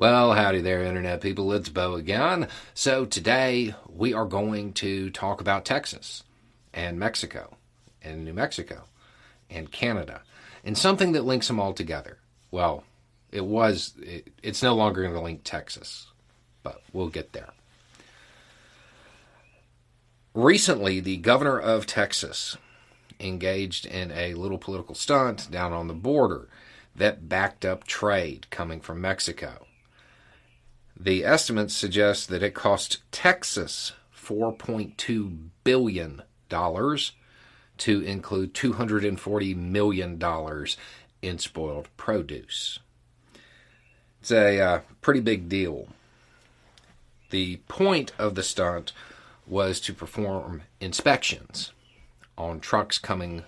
Well, howdy there, Internet people. It's Bo again. So, today we are going to talk about Texas and Mexico and New Mexico and Canada and something that links them all together. Well, it was, it, it's no longer going to link Texas, but we'll get there. Recently, the governor of Texas engaged in a little political stunt down on the border that backed up trade coming from Mexico. The estimates suggest that it cost Texas $4.2 billion to include $240 million in spoiled produce. It's a uh, pretty big deal. The point of the stunt was to perform inspections on trucks coming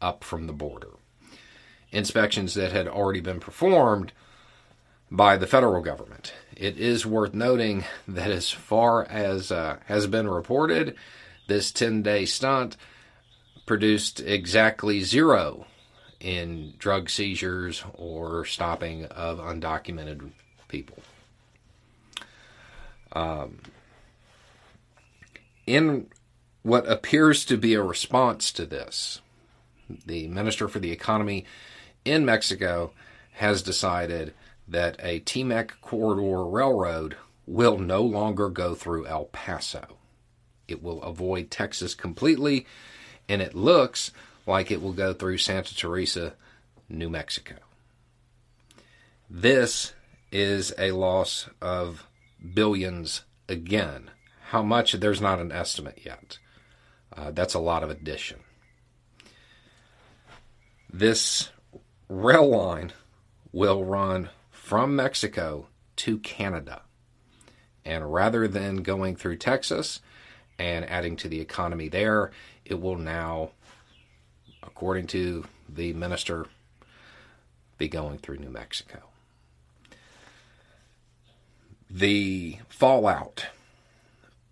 up from the border. Inspections that had already been performed by the federal government. It is worth noting that, as far as uh, has been reported, this 10 day stunt produced exactly zero in drug seizures or stopping of undocumented people. Um, in what appears to be a response to this, the Minister for the Economy in Mexico has decided that a TMEC corridor railroad will no longer go through El Paso. It will avoid Texas completely, and it looks like it will go through Santa Teresa, New Mexico. This is a loss of billions again. How much? There's not an estimate yet. Uh, that's a lot of addition. This rail line will run from Mexico to Canada. And rather than going through Texas and adding to the economy there, it will now, according to the minister, be going through New Mexico. The fallout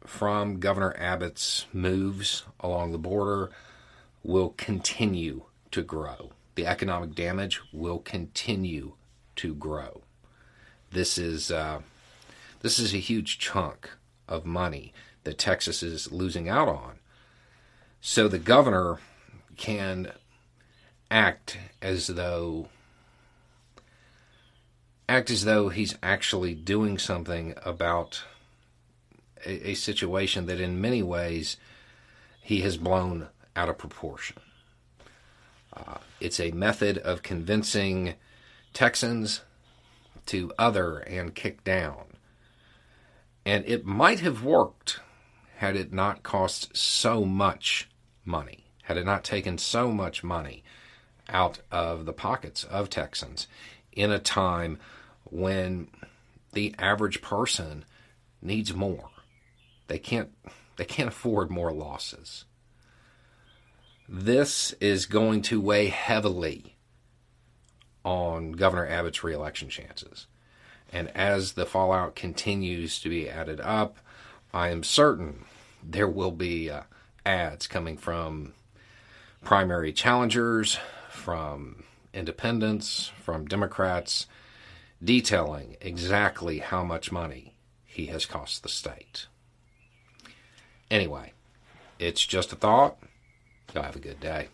from Governor Abbott's moves along the border will continue to grow. The economic damage will continue to grow. This is uh, this is a huge chunk of money that Texas is losing out on. So the governor can act as though act as though he's actually doing something about a, a situation that in many ways he has blown out of proportion. Uh, it's a method of convincing Texans to other and kick down. And it might have worked had it not cost so much money, had it not taken so much money out of the pockets of Texans in a time when the average person needs more. They can't they can't afford more losses. This is going to weigh heavily on Governor Abbott's reelection chances. And as the fallout continues to be added up, I am certain there will be uh, ads coming from primary challengers, from independents, from Democrats, detailing exactly how much money he has cost the state. Anyway, it's just a thought. Y'all have a good day.